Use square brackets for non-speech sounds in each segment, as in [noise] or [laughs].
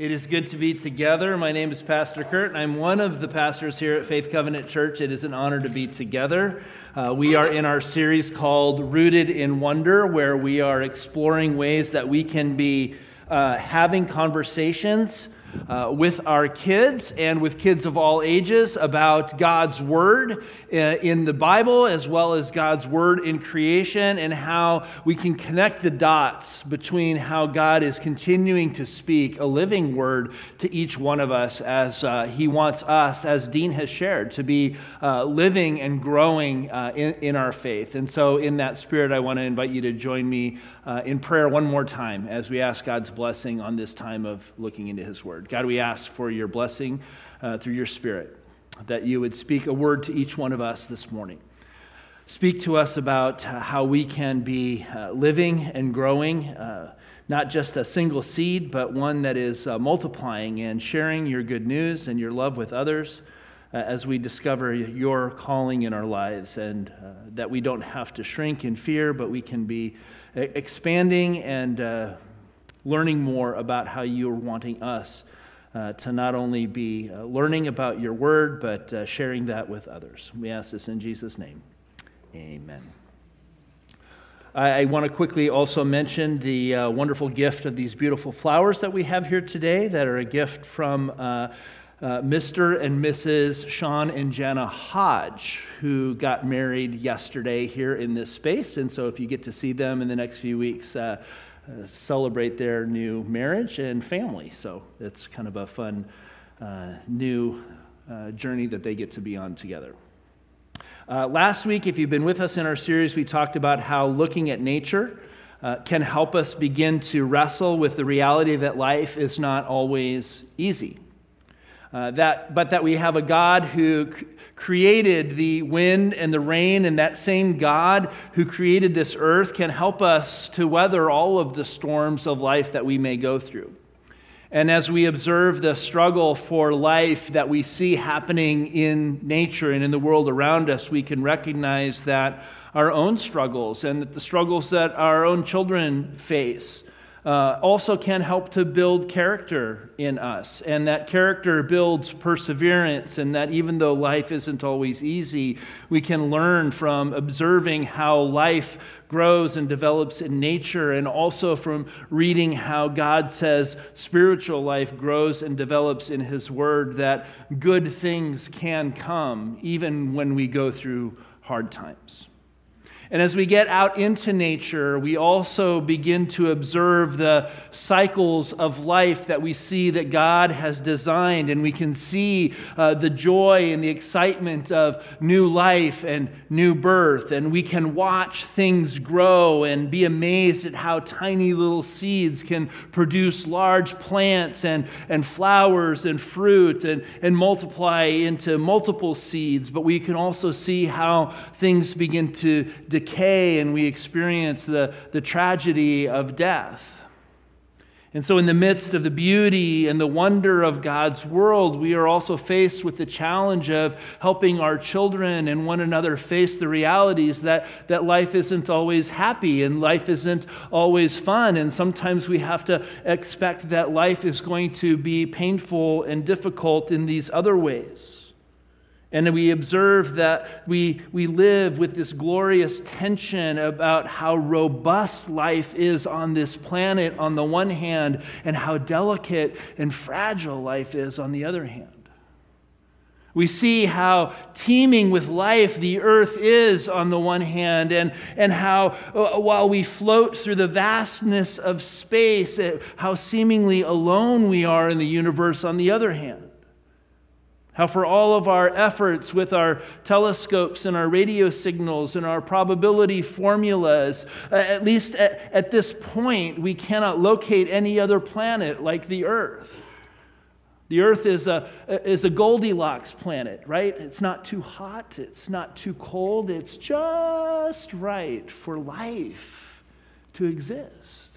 It is good to be together. My name is Pastor Kurt, and I'm one of the pastors here at Faith Covenant Church. It is an honor to be together. Uh, we are in our series called Rooted in Wonder, where we are exploring ways that we can be uh, having conversations uh, with our kids and with kids of all ages about God's Word uh, in the Bible as well as God's Word in creation and how we can connect the dots between how God is continuing to speak a living Word to each one of us as uh, He wants us, as Dean has shared, to be uh, living and growing uh, in, in, our faith. And so, in that spirit, I want to invite you to join me uh, in prayer one more time as we ask God's blessing on this time of looking into His Word. God, we ask for your blessing uh, through your Spirit, that you would speak a word to each one of us this morning. Speak to us about uh, how we can be uh, living and growing, uh, not just a single seed, but one that is uh, multiplying and sharing your good news and your love with others uh, as we discover your calling in our lives, and that we don't have to shrink in fear, but we can be expanding and learning more about how you're wanting us uh, to not only be uh, learning about your word, but uh, sharing that with others. We ask this in Jesus' name. Amen. I, I want to quickly also mention the uh, wonderful gift of these beautiful flowers that we have here today, that are a gift from. Uh, uh, Mr. and Mrs. Sean and Jana Hodge, who got married yesterday here in this space. And so, if you get to see them in the next few weeks, uh, celebrate their new marriage and family. So it's kind of a fun uh, new uh, journey that they get to be on together. Uh, last week, if you've been with us in our series, we talked about how looking at nature uh, can help us begin to wrestle with the reality that life is not always easy. Uh, that, but that we have a God who created the wind and the rain, and that same God who created this earth can help us to weather all of the storms of life that we may go through. And as we observe the struggle for life that we see happening in nature and in the world around us, we can recognize that our own struggles and that the struggles that our own children face uh, also can help to build character in us. And that character builds perseverance, and that even though life isn't always easy, we can learn from observing how life grows and develops in nature, and also from reading how God says spiritual life grows and develops in His Word, that good things can come even when we go through hard times. And as we get out into nature, we also begin to observe the cycles of life that we see that God has designed. And we can see uh, the joy and the excitement of new life and new birth. And we can watch things grow and be amazed at how tiny little seeds can produce large plants and, and flowers and fruit and, and multiply into multiple seeds. But we can also see how things begin to decay decay and we experience the, the tragedy of death. And so, in the midst of the beauty and the wonder of God's world, we are also faced with the challenge of helping our children and one another face the realities that, that life isn't always happy and life isn't always fun. And sometimes we have to expect that life is going to be painful and difficult in these other ways. And we observe that we, we live with this glorious tension about how robust life is on this planet on the one hand, and how delicate and fragile life is on the other hand. We see how teeming with life the earth is on the one hand, and, and how uh, while we float through the vastness of space, uh, how seemingly alone we are in the universe on the other hand. How, for all of our efforts with our telescopes and our radio signals and our probability formulas, at least at, at this point, we cannot locate any other planet like the Earth. The Earth is a, is a Goldilocks planet, right? It's not too hot, it's not too cold, it's just right for life to exist.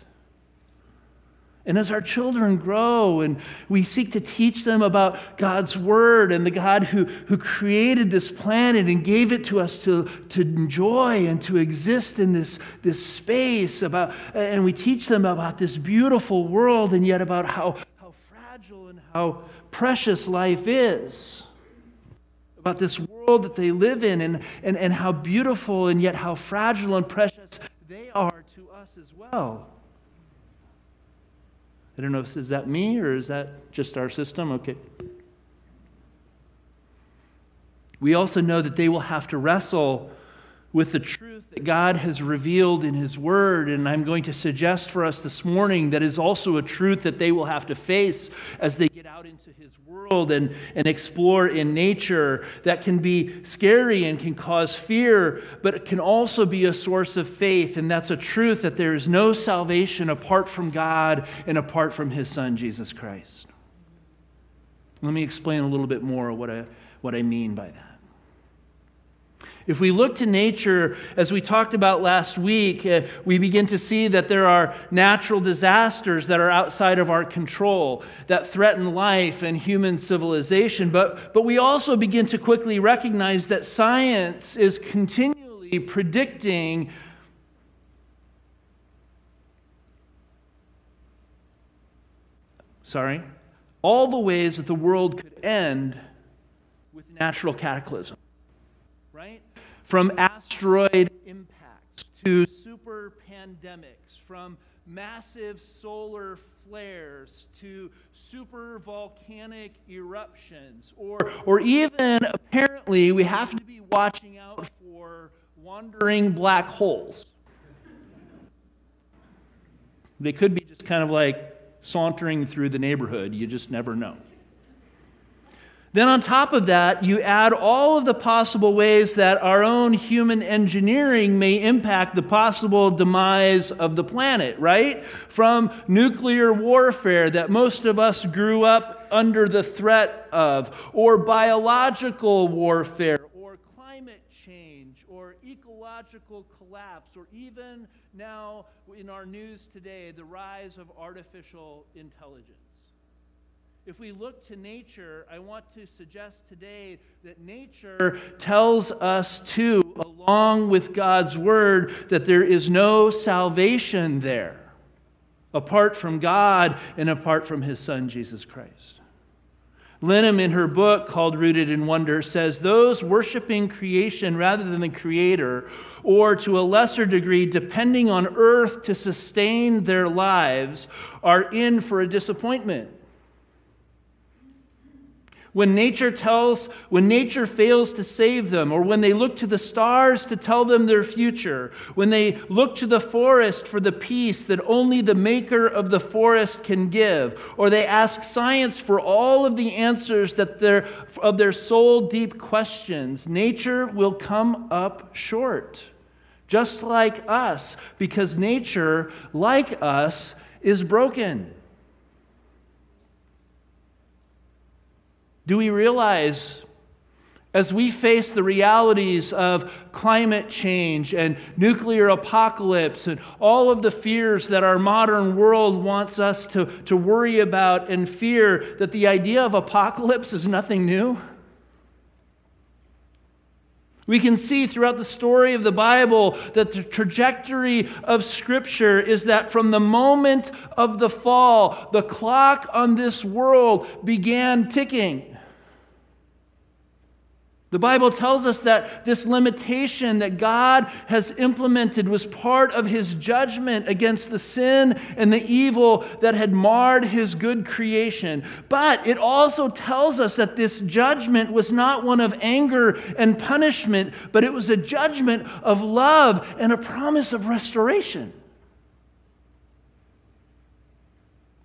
And as our children grow and we seek to teach them about God's Word and the God who, who created this planet and gave it to us to, to enjoy and to exist in this, this space, about, and we teach them about this beautiful world and yet about how, how fragile and how precious life is, about this world that they live in, and, and, and how beautiful and yet how fragile and precious they are to us as well. I don't know if is that me or is that just our system? Okay. We also know that they will have to wrestle with the truth that God has revealed in His Word. And I'm going to suggest for us this morning that is also a truth that they will have to face as they get out into His world and, and explore in nature that can be scary and can cause fear, but it can also be a source of faith. And that's a truth that there is no salvation apart from God and apart from His Son, Jesus Christ. Let me explain a little bit more what I, what I mean by that. If we look to nature, as we talked about last week, uh, we begin to see that there are natural disasters that are outside of our control that threaten life and human civilization. But, but we also begin to quickly recognize that science is continually predicting sorry, all the ways that the world could end with natural cataclysm. Right? From asteroid impacts to super pandemics, from massive solar flares to super volcanic eruptions, or, or even apparently we have to be watching out for wandering black holes. They could be just kind of like sauntering through the neighborhood, you just never know. Then, on top of that, you add all of the possible ways that our own human engineering may impact the possible demise of the planet, right? From nuclear warfare that most of us grew up under the threat of, or biological warfare, or climate change, or ecological collapse, or even now in our news today, the rise of artificial intelligence. If we look to nature, I want to suggest today that nature tells us too, along with God's word, that there is no salvation there apart from God and apart from his son, Jesus Christ. Lynum, in her book called Rooted in Wonder, says those worshiping creation rather than the Creator, or to a lesser degree, depending on earth to sustain their lives, are in for a disappointment. When nature tells, when nature fails to save them, or when they look to the stars to tell them their future, when they look to the forest for the peace that only the maker of the forest can give, or they ask science for all of the answers that their, of their soul deep questions, nature will come up short. Just like us, because nature, like us, is broken. Do we realize as we face the realities of climate change and nuclear apocalypse and all of the fears that our modern world wants us to, to worry about and fear, that the idea of apocalypse is nothing new? We can see throughout the story of the Bible that the trajectory of Scripture is that from the moment of the fall, the clock on this world began ticking. The Bible tells us that this limitation that God has implemented was part of his judgment against the sin and the evil that had marred his good creation. But it also tells us that this judgment was not one of anger and punishment, but it was a judgment of love and a promise of restoration.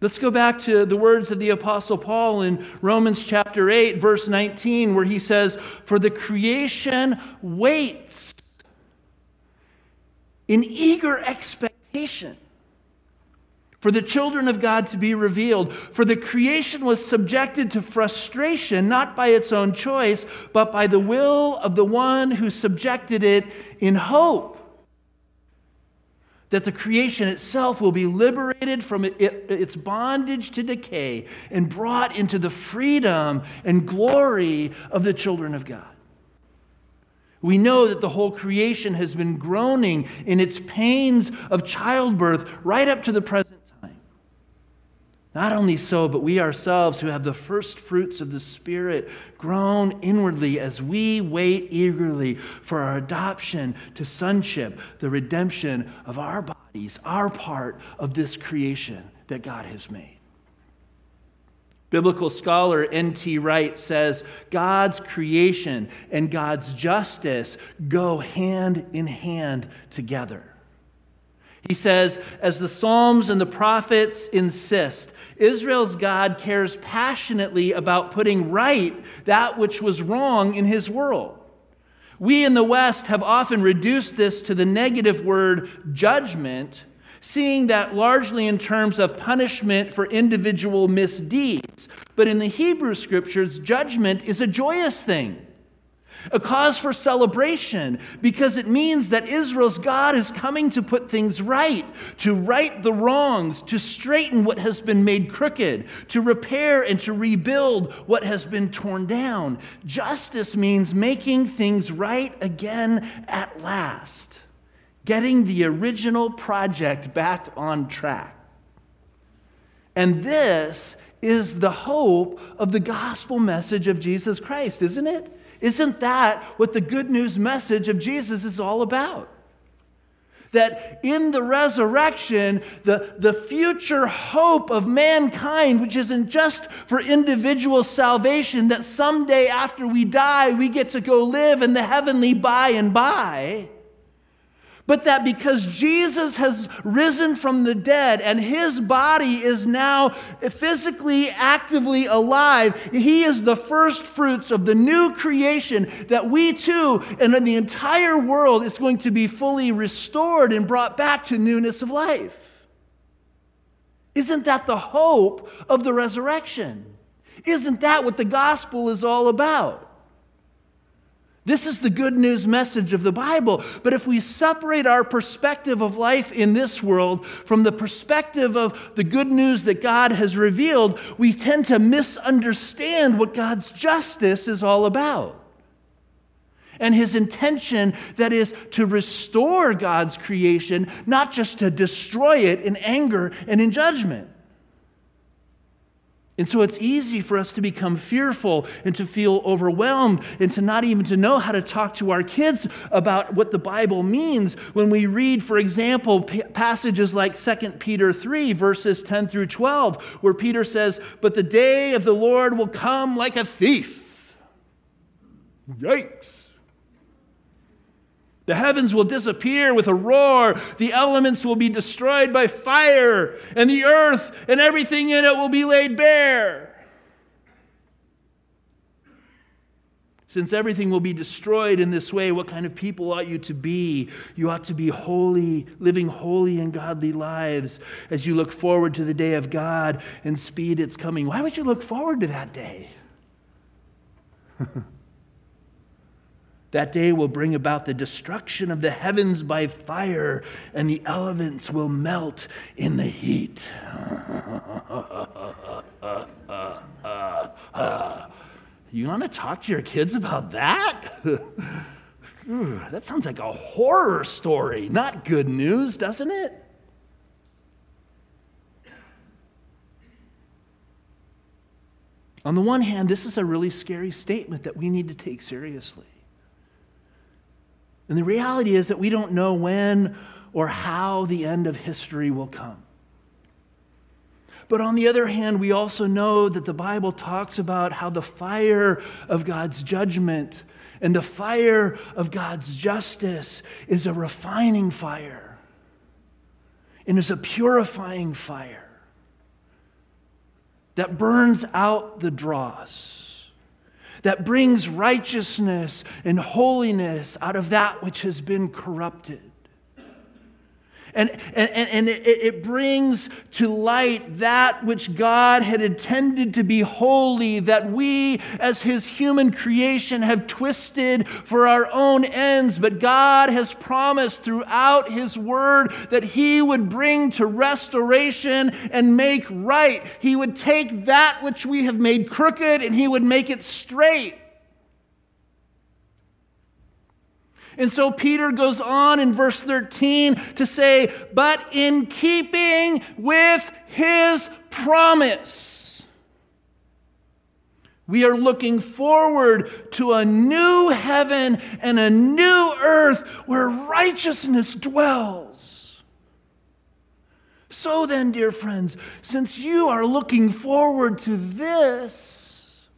Let's go back to the words of the Apostle Paul in Romans chapter 8, verse 19, where he says, For the creation waits in eager expectation for the children of God to be revealed. For the creation was subjected to frustration, not by its own choice, but by the will of the one who subjected it in hope that the creation itself will be liberated from its bondage to decay and brought into the freedom and glory of the children of God. We know that the whole creation has been groaning in its pains of childbirth right up to the present Not only so, but we ourselves who have the first fruits of the Spirit groan inwardly as we wait eagerly for our adoption to sonship, the redemption of our bodies, our part of this creation that God has made. Biblical scholar N.T. Wright says God's creation and God's justice go hand in hand together. He says, as the Psalms and the prophets insist, Israel's God cares passionately about putting right that which was wrong in his world. We in the West have often reduced this to the negative word judgment, seeing that largely in terms of punishment for individual misdeeds. But in the Hebrew scriptures, judgment is a joyous thing a cause for celebration because it means that Israel's God is coming to put things right, to right the wrongs, to straighten what has been made crooked, to repair and to rebuild what has been torn down. Justice means making things right again at last, getting the original project back on track. And this is the hope of the gospel message of Jesus Christ, isn't it? Isn't that what the good news message of Jesus is all about? That in the resurrection, the, the future hope of mankind, which isn't just for individual salvation, that someday after we die, we get to go live in the heavenly by and by but that because Jesus has risen from the dead and his body is now physically actively alive, he is the first fruits of the new creation that we too and the entire world is going to be fully restored and brought back to newness of life. Isn't that the hope of the resurrection? Isn't that what the gospel is all about? This is the good news message of the Bible. But if we separate our perspective of life in this world from the perspective of the good news that God has revealed, we tend to misunderstand what God's justice is all about. And his intention, that is, to restore God's creation, not just to destroy it in anger and in judgment. And so it's easy for us to become fearful and to feel overwhelmed and to not even to know how to talk to our kids about what the Bible means when we read, for example, passages like 2 Peter 3, verses 10 through 12, where Peter says, But the day of the Lord will come like a thief. Yikes. The heavens will disappear with a roar. The elements will be destroyed by fire, and the earth and everything in it will be laid bare. Since everything will be destroyed in this way, what kind of people ought you to be? You ought to be holy, living holy and godly lives as you look forward to the day of God and speed its coming. Why would you look forward to that day? [laughs] That day will bring about the destruction of the heavens by fire, and the elements will melt in the heat. [laughs] you want to talk to your kids about that? [laughs] that sounds like a horror story, not good news, doesn't it? On the one hand, this is a really scary statement that we need to take seriously. And the reality is that we don't know when or how the end of history will come. But on the other hand, we also know that the Bible talks about how the fire of God's judgment and the fire of God's justice is a refining fire and is a purifying fire that burns out the dross that brings righteousness and holiness out of that which has been corrupted. And, and, and it, it brings to light that which God had intended to be holy, that we, as His human creation, have twisted for our own ends. But God has promised throughout His Word that He would bring to restoration and make right. He would take that which we have made crooked and He would make it straight. And so Peter goes on in verse 13 to say, But in keeping with his promise, we are looking forward to a new heaven and a new earth where righteousness dwells. So then, dear friends, since you are looking forward to this,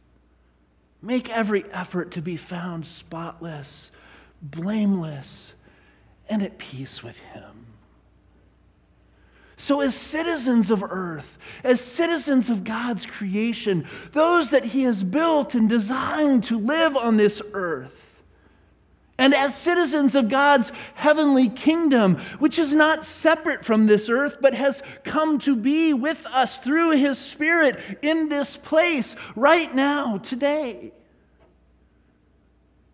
make every effort to be found spotless blameless, and at peace with Him. So, as citizens of earth, as citizens of God's creation, those that He has built and designed to live on this earth, and as citizens of God's heavenly kingdom, which is not separate from this earth, but has come to be with us through His Spirit in this place right now, today.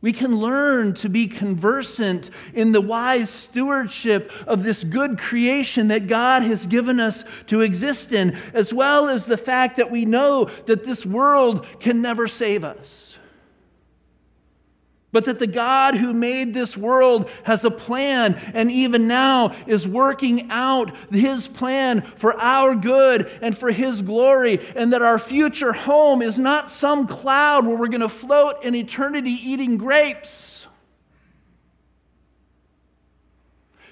We can learn to be conversant in the wise stewardship of this good creation that God has given us to exist in, as well as the fact that we know that this world can never save us but that the God who made this world has a plan and even now is working out his plan for our good and for his glory, and that our future home is not some cloud where we're going to float in eternity eating grapes.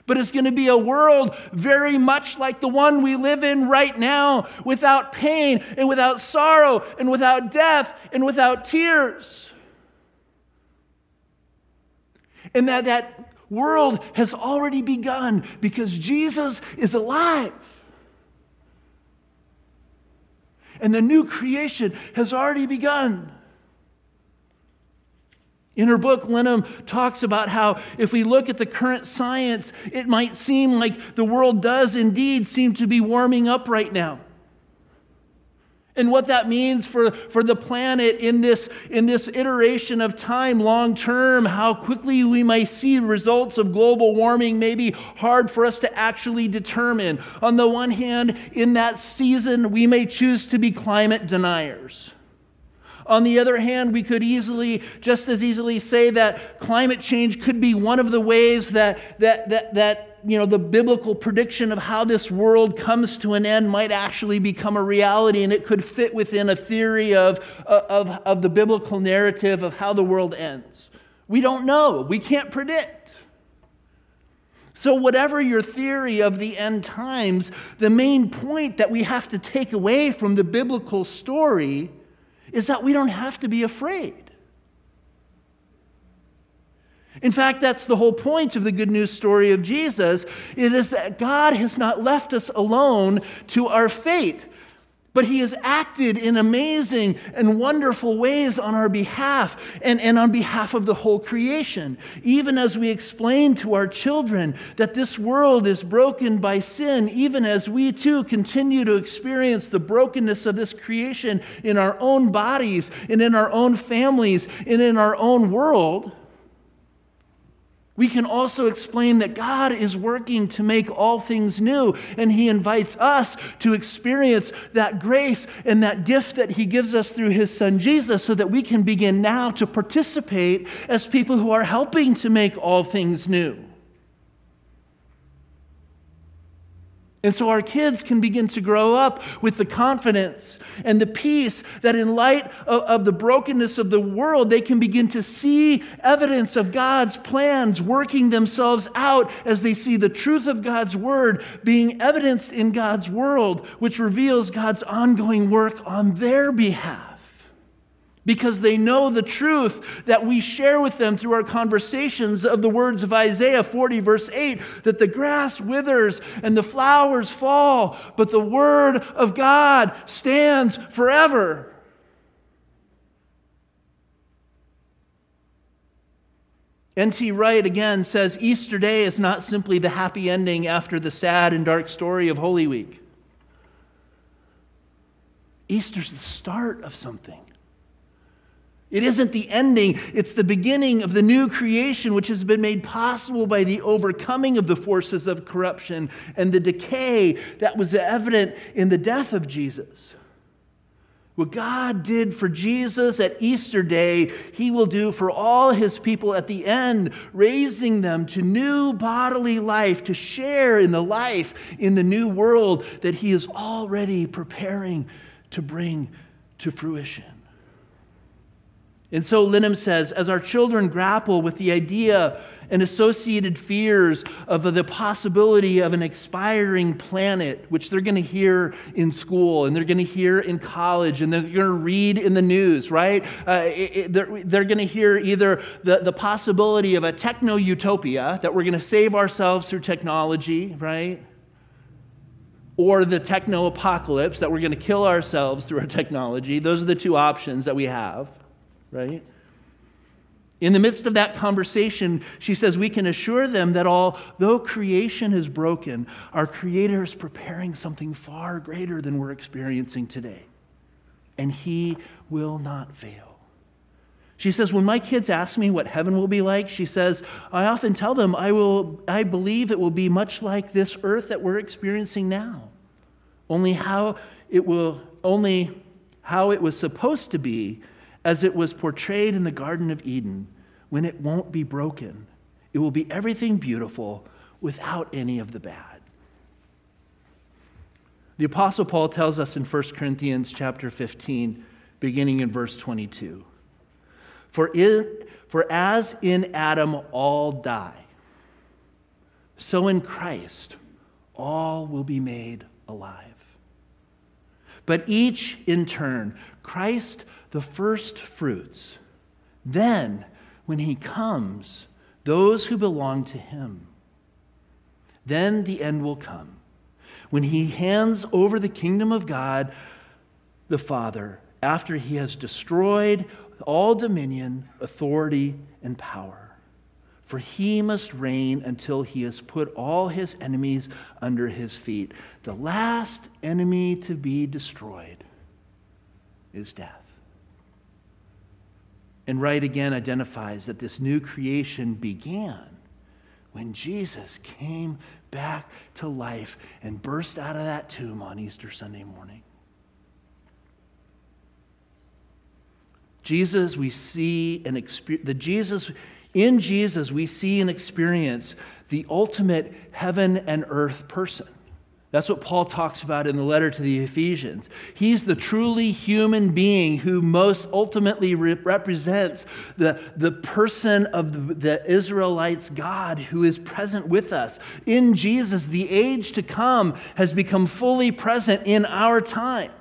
But it's going to be a world very much like the one we live in right now, without pain and without sorrow and without death and without tears and that that world has already begun because Jesus is alive. And the new creation has already begun. In her book, Lynum talks about how if we look at the current science, it might seem like the world does indeed seem to be warming up right now and what that means for, for the planet in this, in this iteration of time long term, how quickly we may see results of global warming may be hard for us to actually determine. On the one hand, in that season, we may choose to be climate deniers. On the other hand, we could easily, just as easily, say that climate change could be one of the ways that, that, that, that you know, the biblical prediction of how this world comes to an end might actually become a reality, and it could fit within a theory of, uh, of, of the biblical narrative of how the world ends. We don't know, we can't predict. So, whatever your theory of the end times, the main point that we have to take away from the biblical story is that we don't have to be afraid. In fact, that's the whole point of the good news story of Jesus. It is that God has not left us alone to our fate, but He has acted in amazing and wonderful ways on our behalf and, and on behalf of the whole creation. Even as we explain to our children that this world is broken by sin, even as we too continue to experience the brokenness of this creation in our own bodies and in our own families and in our own world we can also explain that God is working to make all things new, and He invites us to experience that grace and that gift that He gives us through His Son Jesus so that we can begin now to participate as people who are helping to make all things new. And so our kids can begin to grow up with the confidence and the peace that, in light of, of, the brokenness of the world, they can begin to see evidence of God's plans working themselves out as they see the truth of God's word being evidenced in God's world, which reveals God's ongoing work on their behalf because they know the truth that we share with them through our conversations of the words of Isaiah 40, verse 8, that the grass withers and the flowers fall, but the word of God stands forever. N.T. Wright again says Easter Day is not simply the happy ending after the sad and dark story of Holy Week. Easter's the start of something. It isn't the ending, it's the beginning of the new creation, which has been made possible by the overcoming of the forces of corruption and the decay that was evident in the death of Jesus. What God did for Jesus at Easter Day, He will do for all His people at the end, raising them to new bodily life, to share in the life in the new world that He is already preparing to bring to fruition. And so Lynum says, as our children grapple with the idea and associated fears of the possibility of an expiring planet, which they're going to hear in school and they're going to hear in college and they're going to read in the news, right? Uh, it, it, they're, they're going to hear either the, the possibility of a techno utopia, that we're going to save ourselves through technology, right? Or the techno apocalypse, that we're going to kill ourselves through our technology. Those are the two options that we have, right? In the midst of that conversation, she says, We can assure them that although creation is broken, our Creator is preparing something far greater than we're experiencing today. And He will not fail. She says, When my kids ask me what heaven will be like, she says, I often tell them, I, will, I believe it will be much like this earth that we're experiencing now. Only how it will, only how it was supposed to be as it was portrayed in the Garden of Eden, when it won't be broken. It will be everything beautiful without any of the bad. The apostle Paul tells us in 1 Corinthians chapter 15 beginning in verse 22. For, in, for as in Adam all die, so in Christ all will be made alive. But each in turn, Christ the first fruits. Then, when he comes, those who belong to him. Then the end will come, when he hands over the kingdom of God, the Father, after he has destroyed all dominion, authority, and power. For he must reign until he has put all his enemies under his feet. The last enemy to be destroyed is death. And Wright again identifies that this new creation began when Jesus came back to life and burst out of that tomb on Easter Sunday morning. Jesus, we see and experience, the Jesus, in Jesus, we see and experience the ultimate heaven and earth person. That's what Paul talks about in the letter to the Ephesians. He's the truly human being who most ultimately re- represents the, the person of the, the Israelites' God who is present with us. In Jesus, the age to come has become fully present in our time.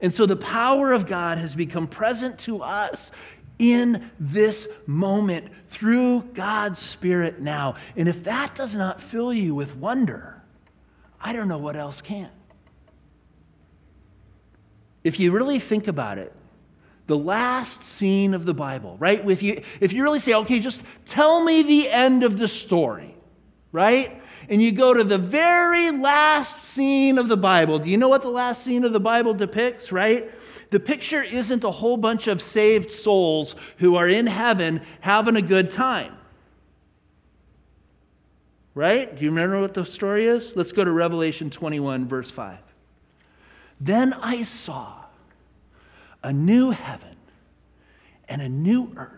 And so the power of God has become present to us in this moment through God's Spirit now. And if that does not fill you with wonder, I don't know what else can. If you really think about it, the last scene of the Bible, right? If you, if you really say, okay, just tell me the end of the story, right? And you go to the very last scene of the Bible. Do you know what the last scene of the Bible depicts, right? The picture isn't a whole bunch of saved souls who are in heaven having a good time. Right? Do you remember what the story is? Let's go to Revelation 21, verse 5. Then I saw a new heaven and a new earth.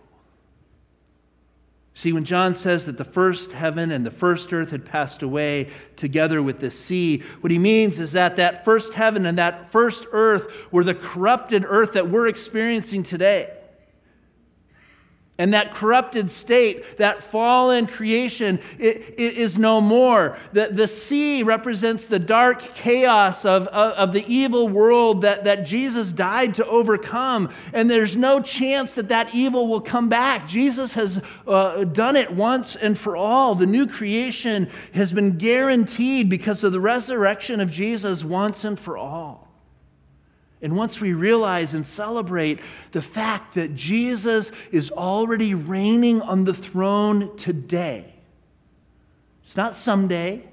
See, when John says that the first heaven and the first earth had passed away together with the sea, what he means is that that first heaven and that first earth were the corrupted earth that we're experiencing today. And that corrupted state, that fallen creation, it, it is no more. The, the sea represents the dark chaos of, of, of, the evil world that, that Jesus died to overcome. And there's no chance that that evil will come back. Jesus has uh, done it once and for all. The new creation has been guaranteed because of the resurrection of Jesus once and for all. And once we realize and celebrate the fact that Jesus is already reigning on the throne today, it's not someday.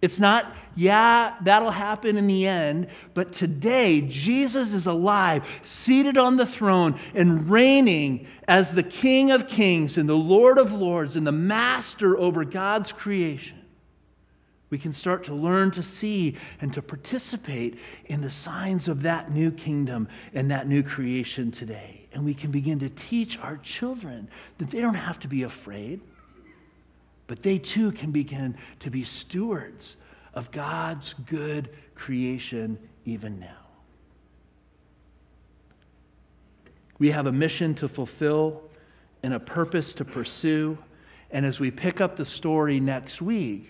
It's not, yeah, that'll happen in the end, but today Jesus is alive, seated on the throne, and reigning as the King of kings and the Lord of lords and the master over God's creation we can start to learn to see and to participate in the signs of that new kingdom and that new creation today. And we can begin to teach our children that they don't have to be afraid, but they too can begin to be stewards of God's good creation even now. We have a mission to fulfill and a purpose to pursue. And as we pick up the story next week,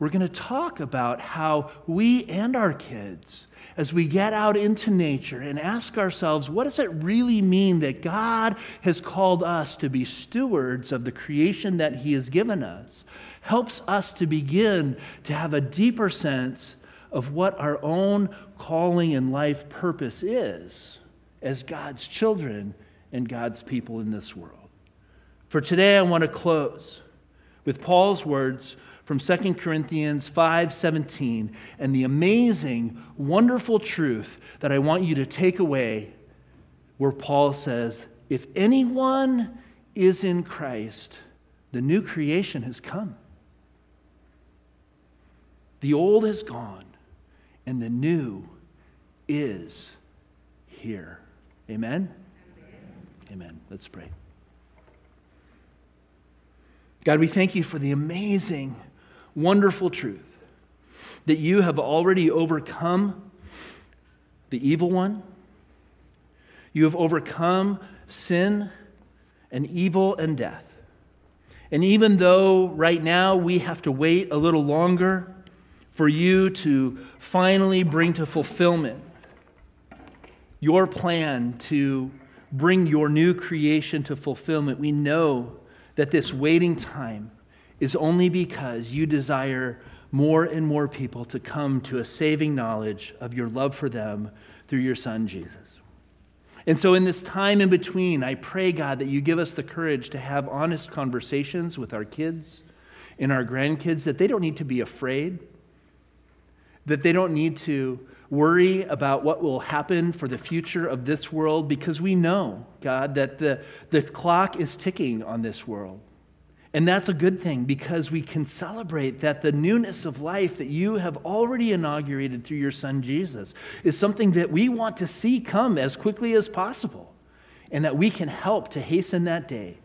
we're going to talk about how we and our kids, as we get out into nature and ask ourselves, what does it really mean that God has called us to be stewards of the creation that He has given us, helps us to begin to have a deeper sense of what our own calling and life purpose is as God's children and God's people in this world. For today, I want to close with Paul's words from 2 Corinthians 5:17 and the amazing wonderful truth that I want you to take away where Paul says if anyone is in Christ the new creation has come. The old is gone and the new is here. Amen? Amen, amen. let's pray. God, we thank you for the amazing wonderful truth that you have already overcome the evil one. You have overcome sin and evil and death. And even though right now we have to wait a little longer for you to finally bring to fulfillment your plan to bring your new creation to fulfillment, we know that this waiting time is only because you desire more and more people to come to a saving knowledge of your love for them through your Son, Jesus. And so, in this time in between, I pray, God, that you give us the courage to have honest conversations with our kids and our grandkids, that they don't need to be afraid, that they don't need to worry about what will happen for the future of this world, because we know, God, that the, the clock is ticking on this world. And that's a good thing because we can celebrate that the newness of life that you have already inaugurated through your son Jesus is something that we want to see come as quickly as possible. And that we can help to hasten that day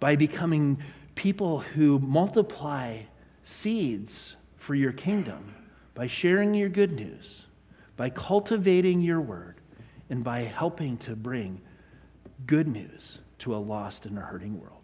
by becoming people who multiply seeds for your kingdom, by sharing your good news, by cultivating your word, and by helping to bring good news to a lost and a hurting world.